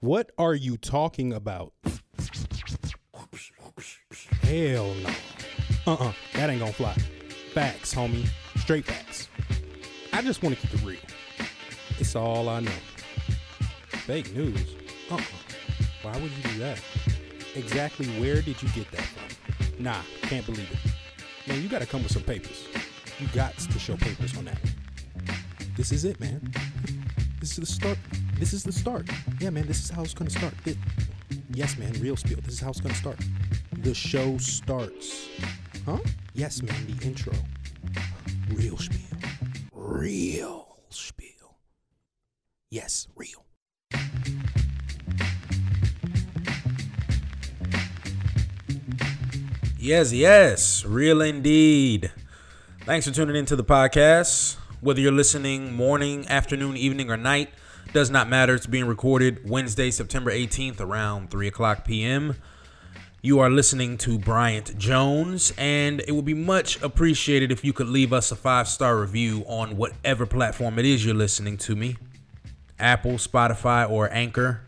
What are you talking about? Hell no. Uh-uh, that ain't gonna fly. Facts, homie. Straight facts. I just want to keep it real. It's all I know. Fake news? Uh-uh. Why would you do that? Exactly where did you get that from? Nah, can't believe it. Man, you gotta come with some papers. You got to show papers on that. This is it, man. This is the start. This is the start. Yeah, man, this is how it's gonna start. It, yes, man, real spiel. This is how it's gonna start. The show starts. Huh? Yes, man, the intro. Real spiel. Real spiel. Yes, real. Yes, yes, real indeed. Thanks for tuning into the podcast. Whether you're listening morning, afternoon, evening, or night, does not matter. It's being recorded Wednesday, September 18th, around 3 o'clock p.m. You are listening to Bryant Jones, and it would be much appreciated if you could leave us a five star review on whatever platform it is you're listening to me Apple, Spotify, or Anchor.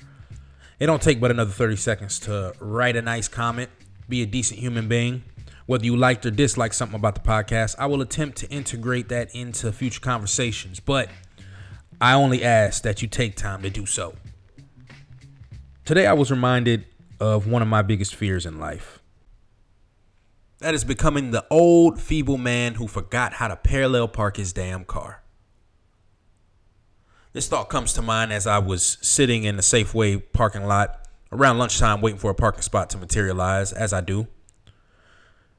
It don't take but another 30 seconds to write a nice comment, be a decent human being. Whether you liked or disliked something about the podcast, I will attempt to integrate that into future conversations, but I only ask that you take time to do so. Today, I was reminded of one of my biggest fears in life. That is becoming the old, feeble man who forgot how to parallel park his damn car. This thought comes to mind as I was sitting in the Safeway parking lot around lunchtime waiting for a parking spot to materialize, as I do.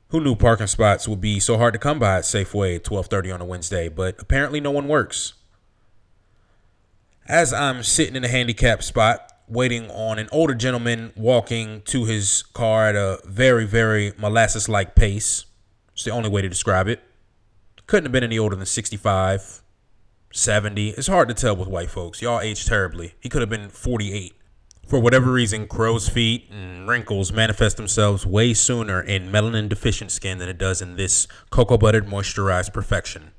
Who knew parking spots would be so hard to come by at Safeway at 12:30 on a Wednesday, but apparently no one works. As I'm sitting in a handicapped spot waiting on an older gentleman walking to his car at a very very molasses-like pace. It's the only way to describe it. Couldn't have been any older than 65, 70. It's hard to tell with white folks. Y'all age terribly. He could have been 48. For whatever reason, crow's feet and wrinkles manifest themselves way sooner in melanin deficient skin than it does in this cocoa buttered moisturized perfection.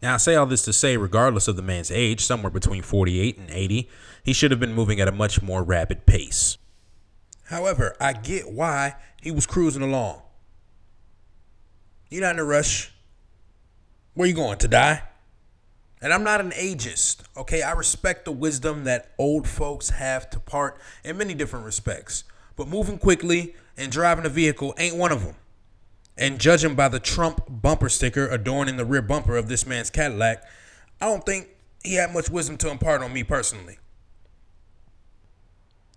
Now, I say all this to say, regardless of the man's age, somewhere between 48 and 80, he should have been moving at a much more rapid pace. However, I get why he was cruising along. You're not in a rush. Where you going to die? And I'm not an ageist, okay? I respect the wisdom that old folks have to part in many different respects. But moving quickly and driving a vehicle ain't one of them. And judging by the Trump bumper sticker adorning the rear bumper of this man's Cadillac, I don't think he had much wisdom to impart on me personally.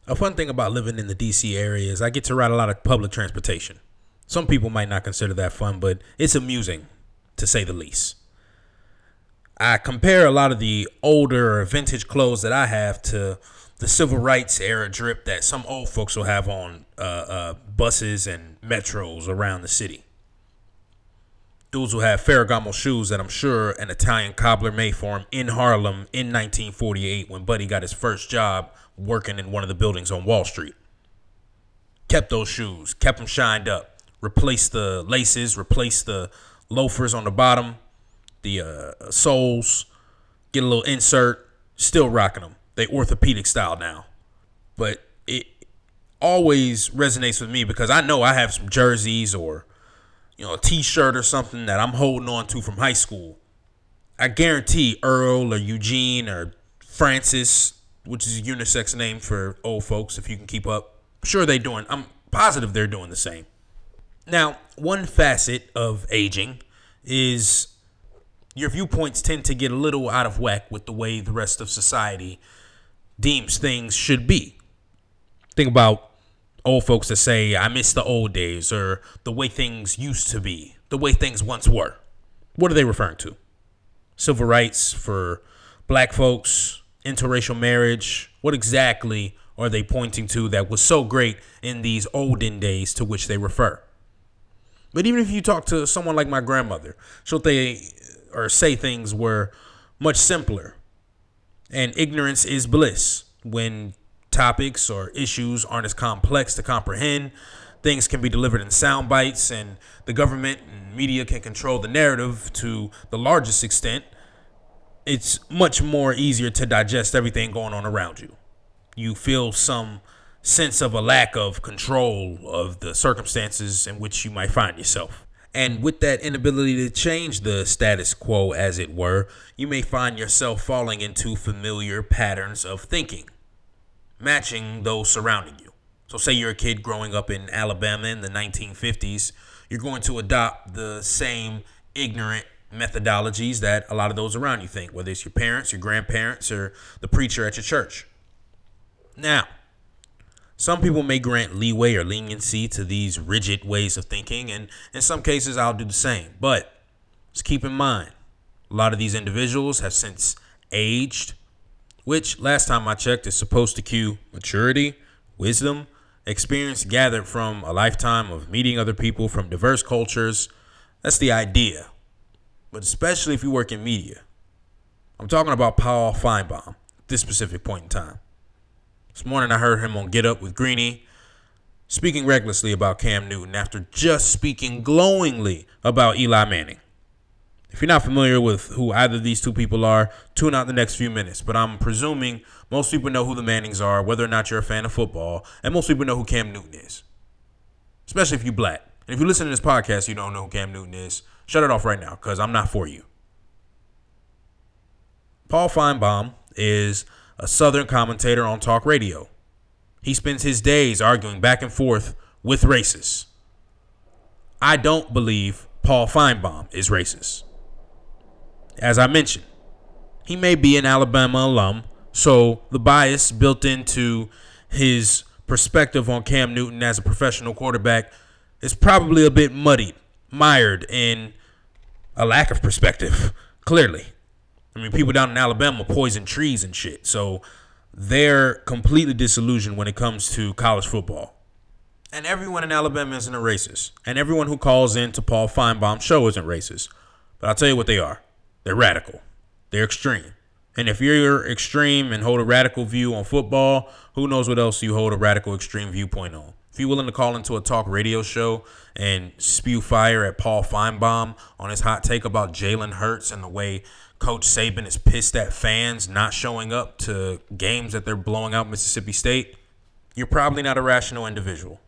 A fun thing about living in the DC area is I get to ride a lot of public transportation. Some people might not consider that fun, but it's amusing, to say the least. I compare a lot of the older vintage clothes that I have to the civil rights era drip that some old folks will have on uh, uh, buses and metros around the city. Dudes will have Ferragamo shoes that I'm sure an Italian cobbler made for him in Harlem in 1948 when Buddy got his first job working in one of the buildings on Wall Street. Kept those shoes, kept them shined up, replaced the laces, replaced the loafers on the bottom, the uh, soles, get a little insert, still rocking them. They orthopedic style now. But it always resonates with me because I know I have some jerseys or you know a t-shirt or something that I'm holding on to from high school. I guarantee Earl or Eugene or Francis, which is a unisex name for old folks if you can keep up. Sure they're doing I'm positive they're doing the same. Now, one facet of aging is your viewpoints tend to get a little out of whack with the way the rest of society deems things should be. Think about old folks that say, I miss the old days, or the way things used to be, the way things once were. What are they referring to? Civil rights for black folks, interracial marriage. What exactly are they pointing to that was so great in these olden days to which they refer? But even if you talk to someone like my grandmother, she'll say, or say things were much simpler. And ignorance is bliss. When topics or issues aren't as complex to comprehend, things can be delivered in sound bites, and the government and media can control the narrative to the largest extent. It's much more easier to digest everything going on around you. You feel some sense of a lack of control of the circumstances in which you might find yourself. And with that inability to change the status quo, as it were, you may find yourself falling into familiar patterns of thinking, matching those surrounding you. So, say you're a kid growing up in Alabama in the 1950s, you're going to adopt the same ignorant methodologies that a lot of those around you think, whether it's your parents, your grandparents, or the preacher at your church. Now, some people may grant leeway or leniency to these rigid ways of thinking, and in some cases, I'll do the same. But just keep in mind, a lot of these individuals have since aged, which last time I checked is supposed to cue maturity, wisdom, experience gathered from a lifetime of meeting other people from diverse cultures. That's the idea. But especially if you work in media. I'm talking about Paul Finebaum at this specific point in time. This morning I heard him on Get Up with Greeny speaking recklessly about Cam Newton after just speaking glowingly about Eli Manning. If you're not familiar with who either of these two people are, tune out the next few minutes. But I'm presuming most people know who the Mannings are, whether or not you're a fan of football, and most people know who Cam Newton is. Especially if you're black. And if you listen to this podcast, you don't know who Cam Newton is, shut it off right now, because I'm not for you. Paul Finebaum is a Southern commentator on talk radio. He spends his days arguing back and forth with racists. I don't believe Paul Finebaum is racist. As I mentioned, he may be an Alabama alum, so the bias built into his perspective on Cam Newton as a professional quarterback is probably a bit muddied, mired in a lack of perspective, clearly. I mean, people down in Alabama poison trees and shit. So they're completely disillusioned when it comes to college football. And everyone in Alabama isn't a racist. And everyone who calls in to Paul Finebaum's show isn't racist. But I'll tell you what they are. They're radical. They're extreme. And if you're extreme and hold a radical view on football, who knows what else you hold a radical extreme viewpoint on? If you're willing to call into a talk radio show and spew fire at Paul Finebaum on his hot take about Jalen Hurts and the way Coach Saban is pissed at fans not showing up to games that they're blowing out Mississippi State, you're probably not a rational individual.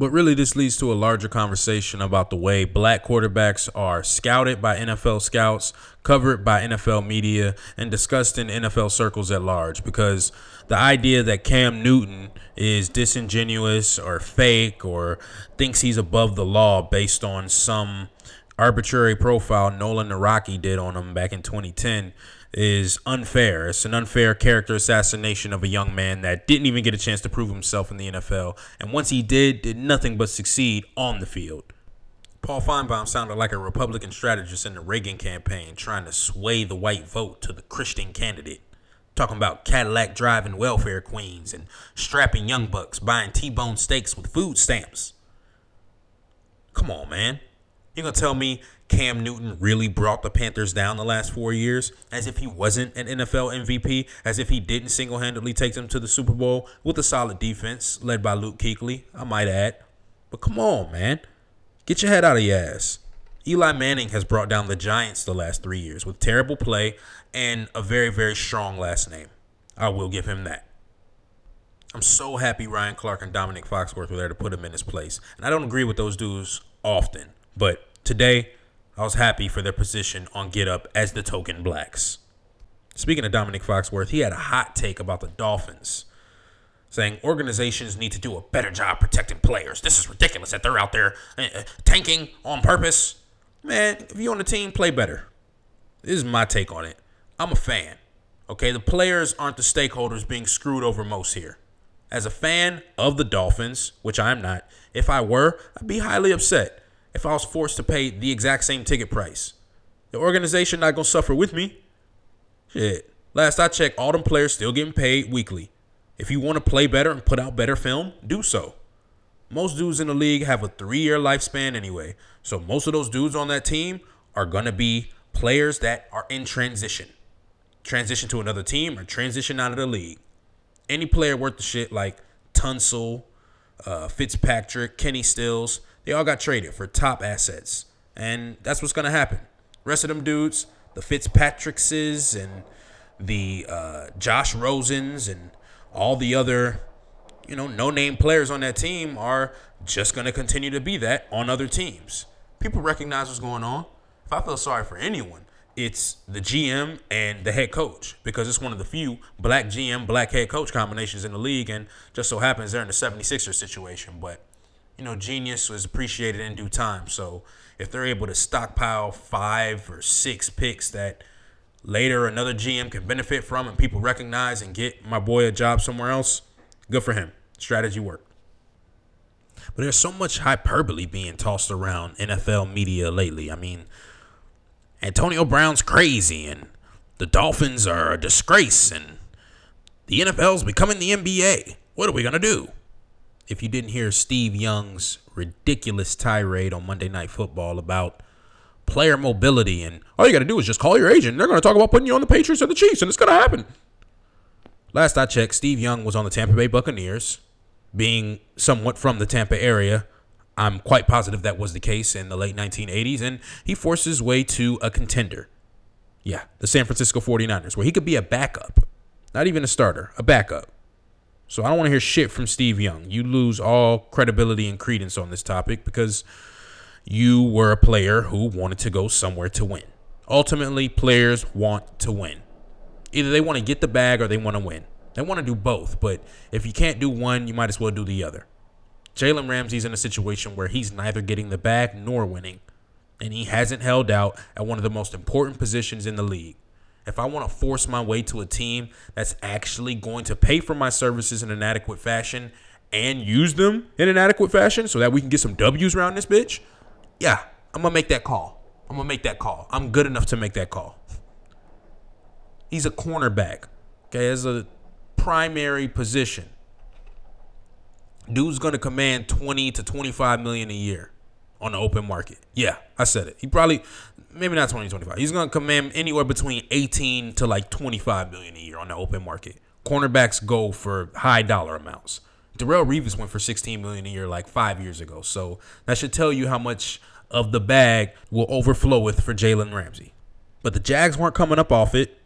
But really, this leads to a larger conversation about the way black quarterbacks are scouted by NFL scouts, covered by NFL media, and discussed in NFL circles at large. Because the idea that Cam Newton is disingenuous or fake or thinks he's above the law based on some arbitrary profile Nolan Nawrocki did on him back in 2010 is unfair. It's an unfair character assassination of a young man that didn't even get a chance to prove himself in the NFL. And once he did, did nothing but succeed on the field. Paul Finebaum sounded like a Republican strategist in the Reagan campaign trying to sway the white vote to the Christian candidate. Talking about Cadillac driving welfare queens and strapping young bucks buying T-bone steaks with food stamps. Come on, man. You're gonna tell me Cam Newton really brought the Panthers down the last four years, as if he wasn't an NFL MVP, as if he didn't single-handedly take them to the Super Bowl with a solid defense led by Luke Kuechly, I might add. But come on, man, get your head out of your ass. Eli Manning has brought down the Giants the last three years with terrible play and a very, very strong last name. I will give him that. I'm so happy Ryan Clark and Domonique Foxworth were there to put him in his place. And I don't agree with those dudes often. But today, I was happy for their position on Get Up as the token blacks. Speaking of Domonique Foxworth, he had a hot take about the Dolphins, saying organizations need to do a better job protecting players. This is ridiculous that they're out there uh, tanking on purpose. Man, if you're on the team, play better. This is my take on it. I'm a fan. Okay, the players aren't the stakeholders being screwed over most here. As a fan of the Dolphins, which I'm not, if I were, I'd be highly upset if I was forced to pay the exact same ticket price. The organization not gonna suffer with me. Shit. Last I checked, all them players still getting paid weekly. If you want to play better and put out better film, do so. Most dudes in the league have a three-year lifespan anyway, so most of those dudes on that team are gonna be players that are in transition, transition to another team or transition out of the league. Any player worth the shit like Tunsil, uh, Fitzpatrick, Kenny Stills, they all got traded for top assets. And that's what's going to happen. Rest of them dudes, the Fitzpatrickses and the uh, Josh Rosens and all the other, you know, no name players on that team are just going to continue to be that on other teams. People recognize what's going on. If I feel sorry for anyone, it's the GM and the head coach because it's one of the few black GM, black head coach combinations in the league. And just so happens they're in the 76ers situation. But, you know, genius was appreciated in due time. So if they're able to stockpile five or six picks that later another GM can benefit from and people recognize and get my boy a job somewhere else, good for him. Strategy worked. But there's so much hyperbole being tossed around NFL media lately. I mean, Antonio Brown's crazy and the Dolphins are a disgrace and the NFL's becoming the NBA. What are we going to do? If you didn't hear Steve Young's ridiculous tirade on Monday Night Football about player mobility and all you got to do is just call your agent. They're going to talk about putting you on the Patriots or the Chiefs and it's going to happen. Last I checked, Steve Young was on the Tampa Bay Buccaneers, being somewhat from the Tampa area I'm quite positive that was the case in the late 1980s, and he forced his way to a contender. Yeah, the San Francisco 49ers, where he could be a backup, not even a starter, a backup. So I don't want to hear shit from Steve Young. You lose all credibility and credence on this topic because you were a player who wanted to go somewhere to win. Ultimately, players want to win. Either they want to get the bag or they want to win. They want to do both, but if you can't do one, you might as well do the other. Jalen Ramsey's in a situation where he's neither getting the bag nor winning, and he hasn't held out at one of the most important positions in the league. If I want to force my way to a team that's actually going to pay for my services in an adequate fashion and use them in an adequate fashion so that we can get some W's around this bitch, yeah, I'm going to make that call. I'm going to make that call. I'm good enough to make that call. He's a cornerback, okay, as a primary position dude's gonna command 20 to 25 million a year on the open market. Yeah, I said it. He probably maybe not 20 25. He's going to command anywhere between 18 to like 25 million a year on the open market. Cornerbacks go for high dollar amounts. Darrelle Revis went for 16 million a year like 5 years ago. So that should tell you how much of the bag will overflow with for Jalen Ramsey. But the Jags weren't coming up off it.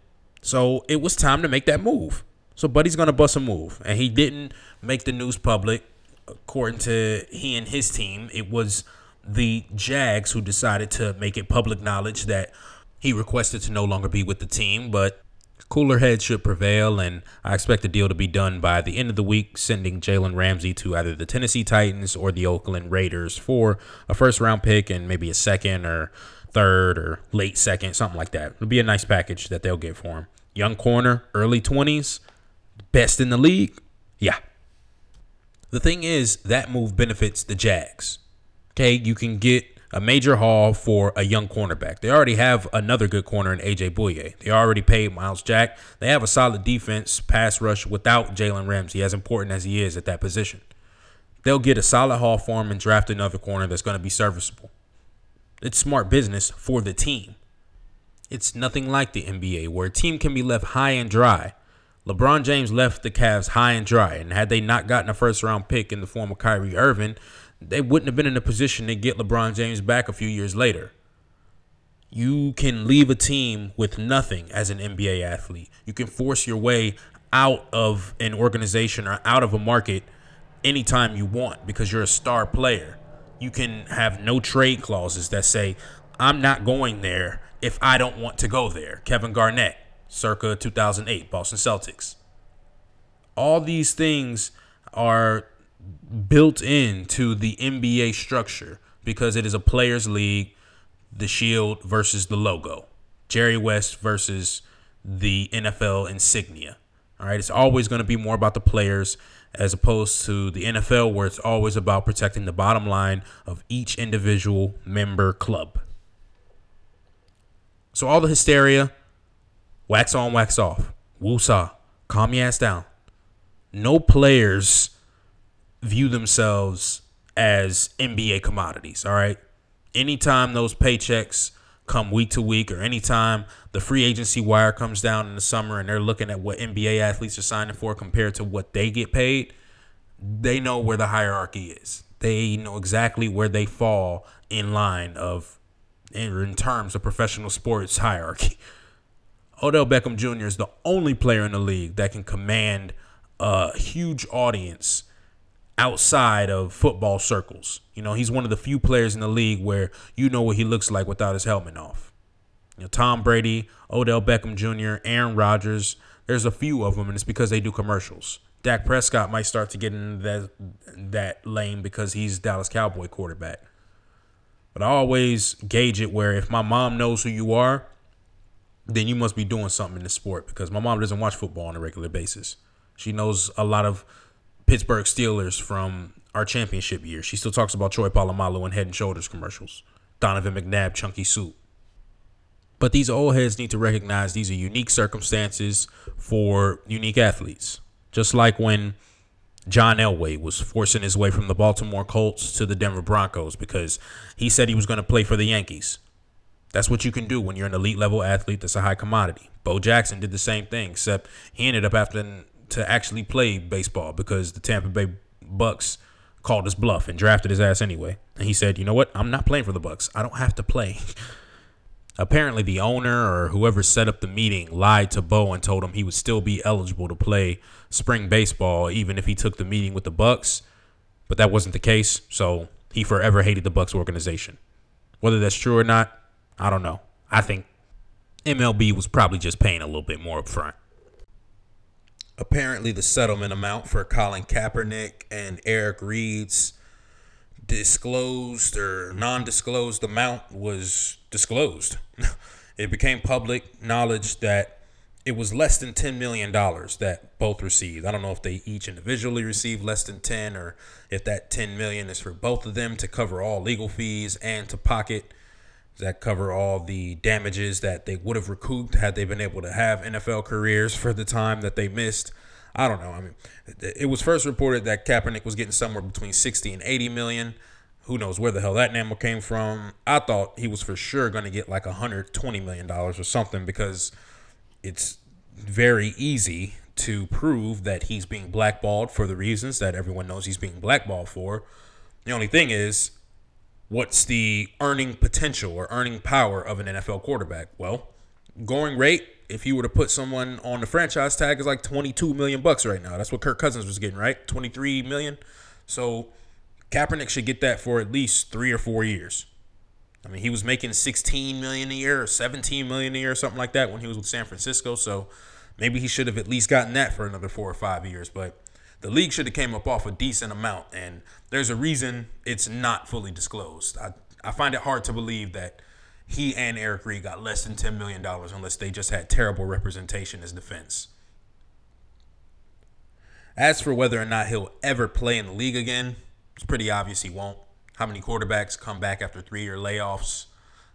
So it was time to make that move. So Buddy's going to bust a move and he didn't make the news public according to he and his team, it was the Jags who decided to make it public knowledge that he requested to no longer be with the team, but cooler heads should prevail, and I expect the deal to be done by the end of the week, sending Jalen Ramsey to either the Tennessee Titans or the Oakland Raiders for a first round pick and maybe a second or third or late second, something like that. It'll be a nice package that they'll get for him. Young corner, early 20s, best in the league. Yeah, the thing is, that move benefits the Jags. Okay, you can get a major haul for a young cornerback. They already have another good corner in AJ Bouye. They already paid Myles Jack. They have a solid defense, pass rush without Jalen Ramsey, as important as he is at that position. They'll get a solid haul for him and draft another corner that's going to be serviceable. It's smart business for the team. It's nothing like the NBA, where a team can be left high and dry LeBron James left the Cavs high and dry, and had they not gotten a first round pick in the form of Kyrie Irving, they wouldn't have been in a position to get LeBron James back a few years later. You can leave a team with nothing as an NBA athlete. You can force your way out of an organization or out of a market anytime you want because you're a star player. You can have no trade clauses that say, I'm not going there if I don't want to go there. Kevin Garnett circa 2008, Boston Celtics. All these things are built into the NBA structure because it is a players' league, the shield versus the logo, Jerry West versus the NFL insignia. All right, it's always going to be more about the players as opposed to the NFL, where it's always about protecting the bottom line of each individual member club. So, all the hysteria, Wax on, wax off. Woosah. Calm your ass down. No players view themselves as NBA commodities, all right? Anytime those paychecks come week to week or anytime the free agency wire comes down in the summer and they're looking at what NBA athletes are signing for compared to what they get paid, they know where the hierarchy is. They know exactly where they fall in line of in terms of professional sports hierarchy. Odell Beckham Jr. is the only player in the league that can command a huge audience outside of football circles. You know, he's one of the few players in the league where you know what he looks like without his helmet off. You know, Tom Brady, Odell Beckham Jr., Aaron Rodgers. There's a few of them, and it's because they do commercials. Dak Prescott might start to get in that that lane because he's Dallas Cowboy quarterback. But I always gauge it where if my mom knows who you are, then you must be doing something in the sport because my mom doesn't watch football on a regular basis. She knows a lot of Pittsburgh Steelers from our championship year. She still talks about Troy Polamalu and Head and Shoulders commercials, Donovan McNabb, Chunky Soup. But these old heads need to recognize these are unique circumstances for unique athletes. Just like when John Elway was forcing his way from the Baltimore Colts to the Denver Broncos because he said he was going to play for the Yankees. That's what you can do when you're an elite level athlete that's a high commodity. Bo Jackson did the same thing, except he ended up having to actually play baseball because the Tampa Bay Bucks called his bluff and drafted his ass anyway. And he said, "You know what? I'm not playing for the Bucks. I don't have to play." Apparently, the owner or whoever set up the meeting lied to Bo and told him he would still be eligible to play spring baseball even if he took the meeting with the Bucks. But that wasn't the case, so he forever hated the Bucks organization. Whether that's true or not, I don't know. I think MLB was probably just paying a little bit more up front. Apparently, the settlement amount for Colin Kaepernick and Eric Reid's disclosed or non-disclosed amount was disclosed. it became public knowledge that it was less than $10 million that both received. I don't know if they each individually received less than 10 or if that 10 million is for both of them to cover all legal fees and to pocket that cover all the damages that they would have recouped had they been able to have NFL careers for the time that they missed. I don't know. I mean, it was first reported that Kaepernick was getting somewhere between 60 and 80 million. Who knows where the hell that number came from? I thought he was for sure going to get like 120 million dollars or something because it's very easy to prove that he's being blackballed for the reasons that everyone knows he's being blackballed for. The only thing is, what's the earning potential or earning power of an NFL quarterback? Well, going rate if you were to put someone on the franchise tag is like 22 million bucks right now. That's what Kirk Cousins was getting, right? 23 million. So Kaepernick should get that for at least 3 or 4 years. I mean, he was making 16 million a year or 17 million a year or something like that when he was with San Francisco, so maybe he should have at least gotten that for another 4 or 5 years, but the league should have came up off a decent amount and there's a reason it's not fully disclosed. I I find it hard to believe that he and Eric Reid got less than $10 million unless they just had terrible representation as defense. As for whether or not he'll ever play in the league again, it's pretty obvious he won't. How many quarterbacks come back after three year layoffs?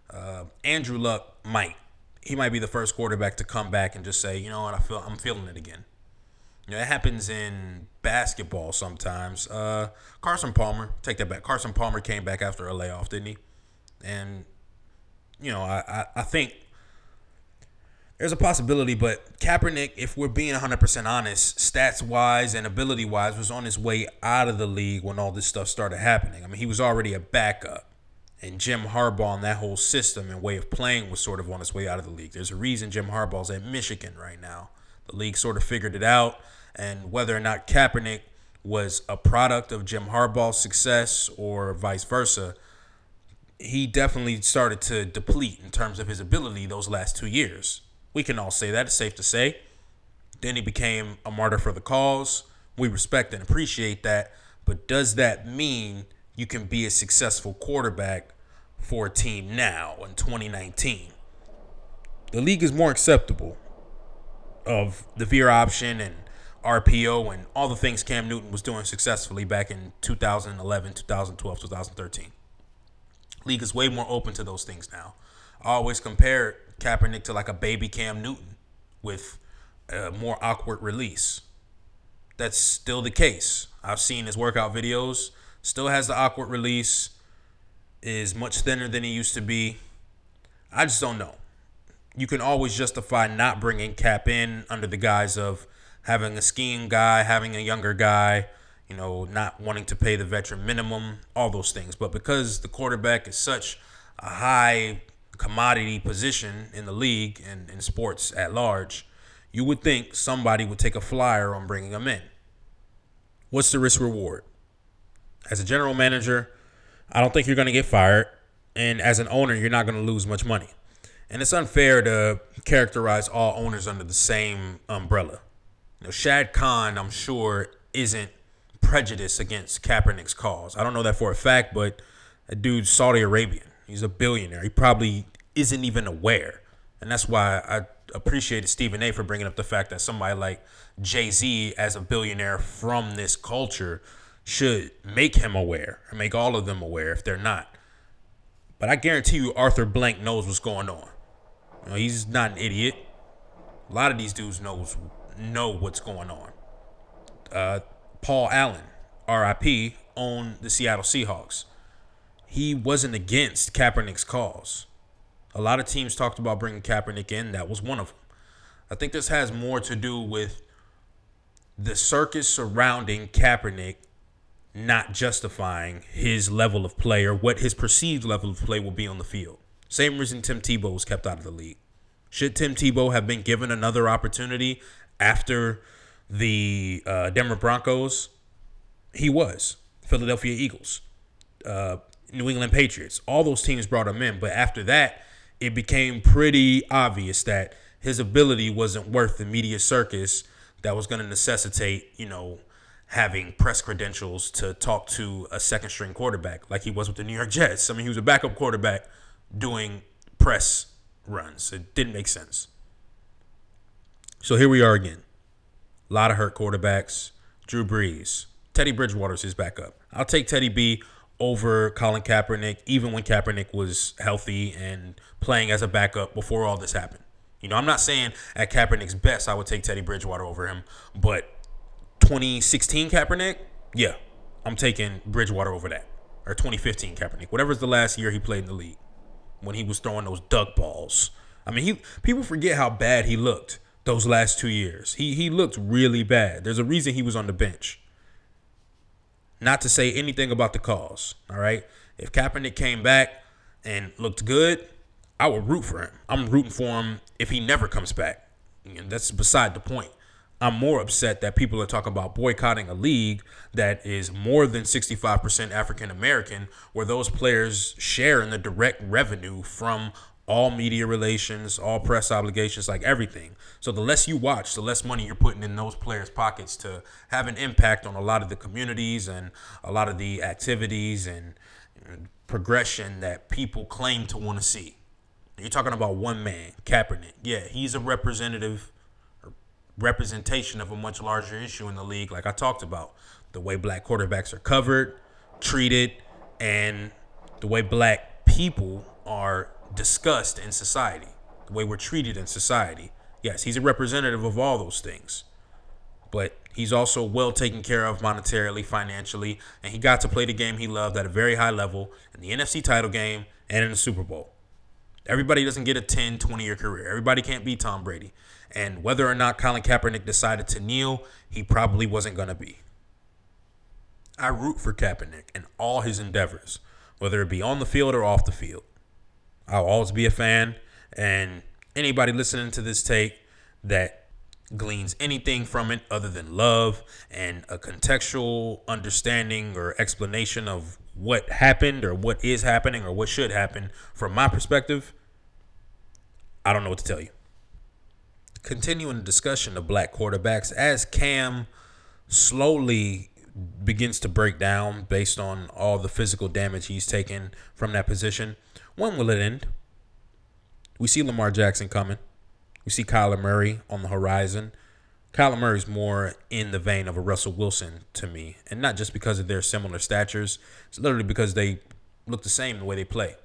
Uh, Andrew Luck might. He might be the first quarterback to come back and just say, you know what, I feel I'm feeling it again. Know, it happens in basketball sometimes. Uh, Carson Palmer, take that back. Carson Palmer came back after a layoff, didn't he? And you know, I, I, I think there's a possibility, but Kaepernick, if we're being 100% honest, stats wise and ability wise, was on his way out of the league when all this stuff started happening. I mean, he was already a backup. And Jim Harbaugh and that whole system and way of playing was sort of on its way out of the league. There's a reason Jim Harbaugh's at Michigan right now. The league sort of figured it out. And whether or not Kaepernick was a product of Jim Harbaugh's success or vice versa, he definitely started to deplete in terms of his ability those last two years. We can all say that. It's safe to say. Then he became a martyr for the cause. We respect and appreciate that. But does that mean you can be a successful quarterback for a team now in 2019? The league is more acceptable of the veer option and RPO and all the things Cam Newton was doing successfully back in 2011, 2012, 2013. League is way more open to those things now. I always compare Kaepernick to like a baby Cam Newton with a more awkward release. That's still the case. I've seen his workout videos. Still has the awkward release. Is much thinner than he used to be. I just don't know. You can always justify not bringing Cap in under the guise of having a skiing guy, having a younger guy, you know, not wanting to pay the veteran minimum, all those things. But because the quarterback is such a high commodity position in the league and in sports at large, you would think somebody would take a flyer on bringing him in. what's the risk reward? As a general manager, I don't think you're going to get fired. And as an owner, you're not going to lose much money. And it's unfair to characterize all owners under the same umbrella. You know, Shad Khan, I'm sure, isn't prejudiced against Kaepernick's cause. I don't know that for a fact, but that dude's Saudi Arabian. He's a billionaire. He probably isn't even aware. And that's why I appreciated Stephen A for bringing up the fact that somebody like Jay Z, as a billionaire from this culture, should make him aware or make all of them aware if they're not. But I guarantee you, Arthur Blank knows what's going on. You know, he's not an idiot. A lot of these dudes knows know what's going on. Uh, Paul Allen, RIP, owned the Seattle Seahawks. He wasn't against Kaepernick's cause. A lot of teams talked about bringing Kaepernick in. That was one of them. I think this has more to do with the circus surrounding Kaepernick not justifying his level of play or what his perceived level of play will be on the field. Same reason Tim Tebow was kept out of the league. Should Tim Tebow have been given another opportunity after the uh, Denver Broncos? He was. Philadelphia Eagles, uh, New England Patriots. All those teams brought him in. But after that, it became pretty obvious that his ability wasn't worth the media circus that was going to necessitate, you know, having press credentials to talk to a second string quarterback like he was with the New York Jets. I mean, he was a backup quarterback doing press runs. It didn't make sense. So here we are again. A lot of hurt quarterbacks. Drew Brees. Teddy Bridgewater's his backup. I'll take Teddy B over Colin Kaepernick, even when Kaepernick was healthy and playing as a backup before all this happened. You know, I'm not saying at Kaepernick's best I would take Teddy Bridgewater over him, but 2016 Kaepernick, yeah, I'm taking Bridgewater over that. Or 2015 Kaepernick, whatever's the last year he played in the league when he was throwing those duck balls. I mean, he people forget how bad he looked those last two years. He he looked really bad. There's a reason he was on the bench. Not to say anything about the cause. All right. If Kaepernick came back and looked good, I would root for him. I'm rooting for him if he never comes back. And that's beside the point. I'm more upset that people are talking about boycotting a league that is more than 65% African American, where those players share in the direct revenue from all media relations, all press obligations, like everything. So the less you watch, the less money you're putting in those players' pockets to have an impact on a lot of the communities and a lot of the activities and progression that people claim to want to see. You're talking about one man, Kaepernick. Yeah, he's a representative representation of a much larger issue in the league, like I talked about. The way black quarterbacks are covered, treated, and the way black people are discussed in society, the way we're treated in society. Yes, he's a representative of all those things. But he's also well taken care of monetarily, financially, and he got to play the game he loved at a very high level in the NFC title game and in the Super Bowl. Everybody doesn't get a 10, 20 year career. Everybody can't be Tom Brady. And whether or not Colin Kaepernick decided to kneel, he probably wasn't going to be. I root for Kaepernick in all his endeavors, whether it be on the field or off the field. I'll always be a fan. And anybody listening to this take that gleans anything from it other than love and a contextual understanding or explanation of what happened or what is happening or what should happen from my perspective, I don't know what to tell you continuing the discussion of black quarterbacks as Cam slowly begins to break down based on all the physical damage he's taken from that position. When will it end? We see Lamar Jackson coming. We see Kyler Murray on the horizon. Kyler Murray's more in the vein of a Russell Wilson to me, and not just because of their similar statures. It's literally because they look the same the way they play.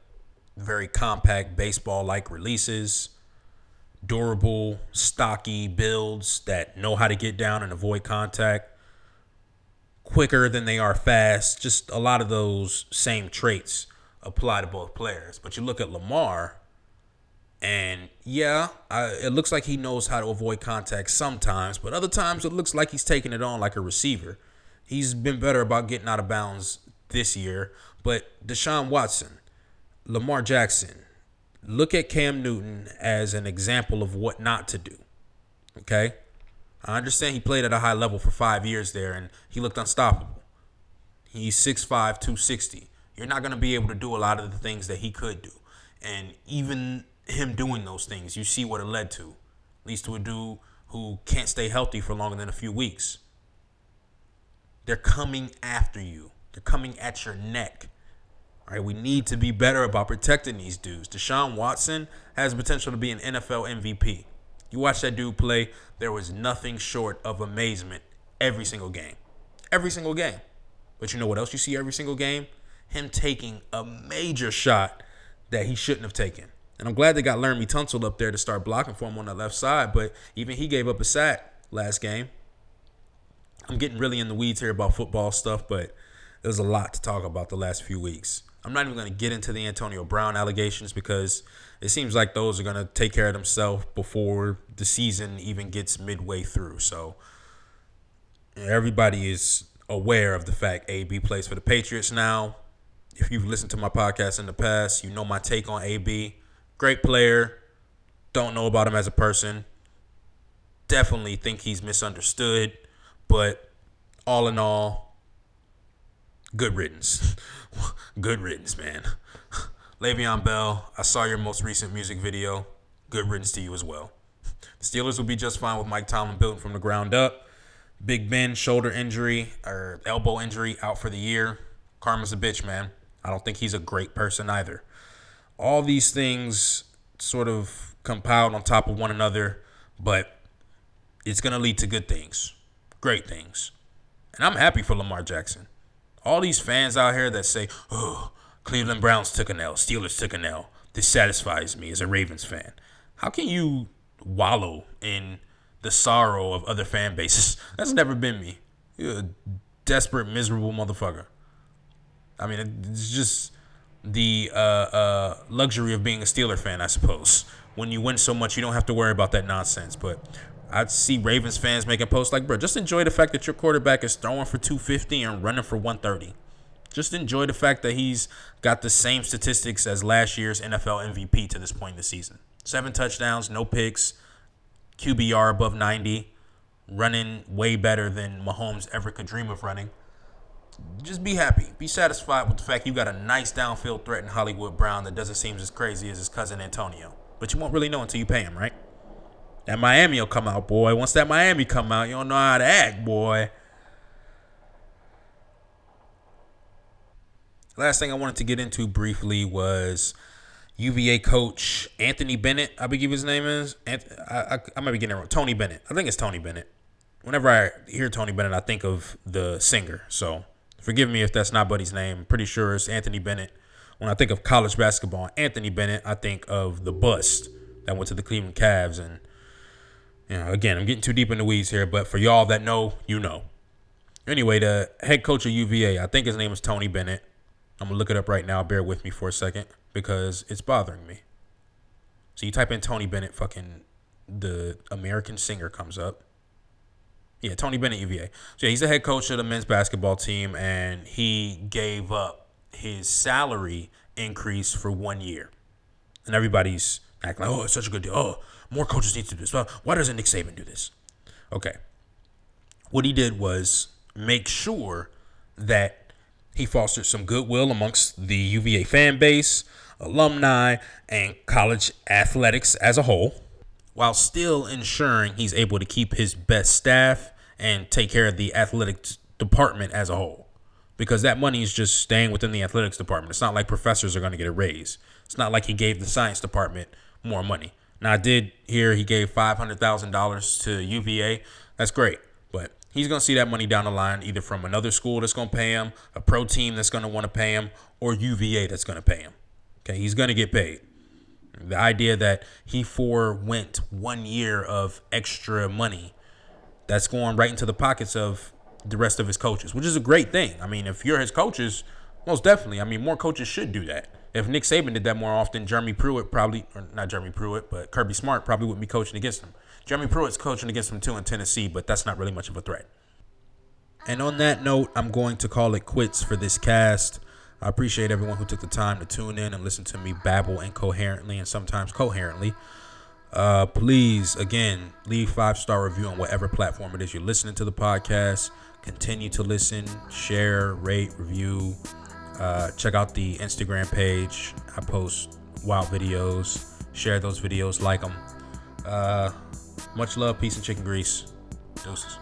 Very compact baseball-like releases durable, stocky builds that know how to get down and avoid contact, quicker than they are fast. Just a lot of those same traits apply to both players. But you look at Lamar, and yeah, I, it looks like he knows how to avoid contact sometimes, but other times it looks like he's taking it on like a receiver. He's been better about getting out of bounds this year. But Deshaun Watson, Lamar Jackson, look at Cam Newton as an example of what not to do. Okay? I understand he played at a high level for five years there and he looked unstoppable. He's 6'5, 260. You're not going to be able to do a lot of the things that he could do. And even him doing those things, you see what it led to. Leads to a dude who can't stay healthy for longer than a few weeks. They're coming after you. They're coming at your neck. All right, we need to be better about protecting these dudes. Deshaun Watson has potential to be an NFL MVP. You watch that dude play, there was nothing short of amazement every single game. Every single game. But you know what else you see every single game? Him taking a major shot that he shouldn't have taken. And I'm glad they got Laremy Tunsil up there to start blocking for him on the left side, but even he gave up a sack last game. I'm getting really in the weeds here about football stuff, but there's a lot to talk about the last few weeks. I'm not even going to get into the Antonio Brown allegations because it seems like those are going to take care of themselves before the season even gets midway through. So everybody is aware of the fact AB plays for the Patriots now. If you've listened to my podcast in the past, you know my take on AB. Great player. Don't know about him as a person. Definitely think he's misunderstood. But all in all, good riddance. good riddance, man. Le'Veon Bell, I saw your most recent music video. Good riddance to you as well. The Steelers will be just fine with Mike Tomlin building from the ground up. Big Ben, shoulder injury or elbow injury, out for the year. Karma's a bitch, man. I don't think he's a great person either. All these things sort of compiled on top of one another, but it's going to lead to good things great things. And I'm happy for Lamar Jackson. All these fans out here that say, oh, Cleveland Browns took an L, Steelers took an L. This satisfies me as a Ravens fan. How can you wallow in the sorrow of other fan bases? That's never been me. You're a desperate, miserable motherfucker. I mean, it's just the uh, uh, luxury of being a Steeler fan, I suppose. When you win so much, you don't have to worry about that nonsense. But I see Ravens fans making posts like, bro, just enjoy the fact that your quarterback is throwing for 250 and running for 130. Just enjoy the fact that he's got the same statistics as last year's NFL MVP to this point in the season. Seven touchdowns, no picks, QBR above 90, running way better than Mahomes ever could dream of running. Just be happy. Be satisfied with the fact you got a nice downfield threat in Hollywood Brown that doesn't seem as crazy as his cousin Antonio. But you won't really know until you pay him, right? That Miami will come out, boy. Once that Miami come out, you don't know how to act, boy. Last thing I wanted to get into briefly was UVA coach Anthony Bennett. I believe his name is. I, I, I might be getting it wrong. Tony Bennett. I think it's Tony Bennett. Whenever I hear Tony Bennett, I think of the singer. So forgive me if that's not Buddy's name. pretty sure it's Anthony Bennett. When I think of college basketball, Anthony Bennett, I think of the bust that went to the Cleveland Cavs and you know, again, I'm getting too deep in the weeds here, but for y'all that know, you know. Anyway, the head coach of UVA, I think his name is Tony Bennett. I'm gonna look it up right now. Bear with me for a second because it's bothering me. So you type in Tony Bennett, fucking the American singer comes up. Yeah, Tony Bennett, UVA. So yeah, he's the head coach of the men's basketball team, and he gave up his salary increase for one year. And everybody's acting like, oh, it's such a good deal. Oh, more coaches need to do this. Well, why doesn't Nick Saban do this? Okay. What he did was make sure that he fostered some goodwill amongst the UVA fan base, alumni, and college athletics as a whole, while still ensuring he's able to keep his best staff and take care of the athletics department as a whole. Because that money is just staying within the athletics department. It's not like professors are going to get a raise. It's not like he gave the science department more money. Now I did hear he gave five hundred thousand dollars to UVA. That's great, but he's gonna see that money down the line either from another school that's gonna pay him, a pro team that's gonna want to pay him, or UVA that's gonna pay him. Okay, he's gonna get paid. The idea that he forewent one year of extra money that's going right into the pockets of the rest of his coaches, which is a great thing. I mean, if you're his coaches, most definitely. I mean, more coaches should do that. If Nick Saban did that more often, Jeremy Pruitt probably, or not Jeremy Pruitt, but Kirby Smart probably wouldn't be coaching against him. Jeremy Pruitt's coaching against him too in Tennessee, but that's not really much of a threat. And on that note, I'm going to call it quits for this cast. I appreciate everyone who took the time to tune in and listen to me babble incoherently and sometimes coherently Uh, please, again, leave five star review on whatever platform it is you're listening to the podcast. Continue to listen, share, rate, review. Uh, check out the Instagram page. I post wild videos. Share those videos, like them. Uh, much love, peace, and chicken grease. Deuces.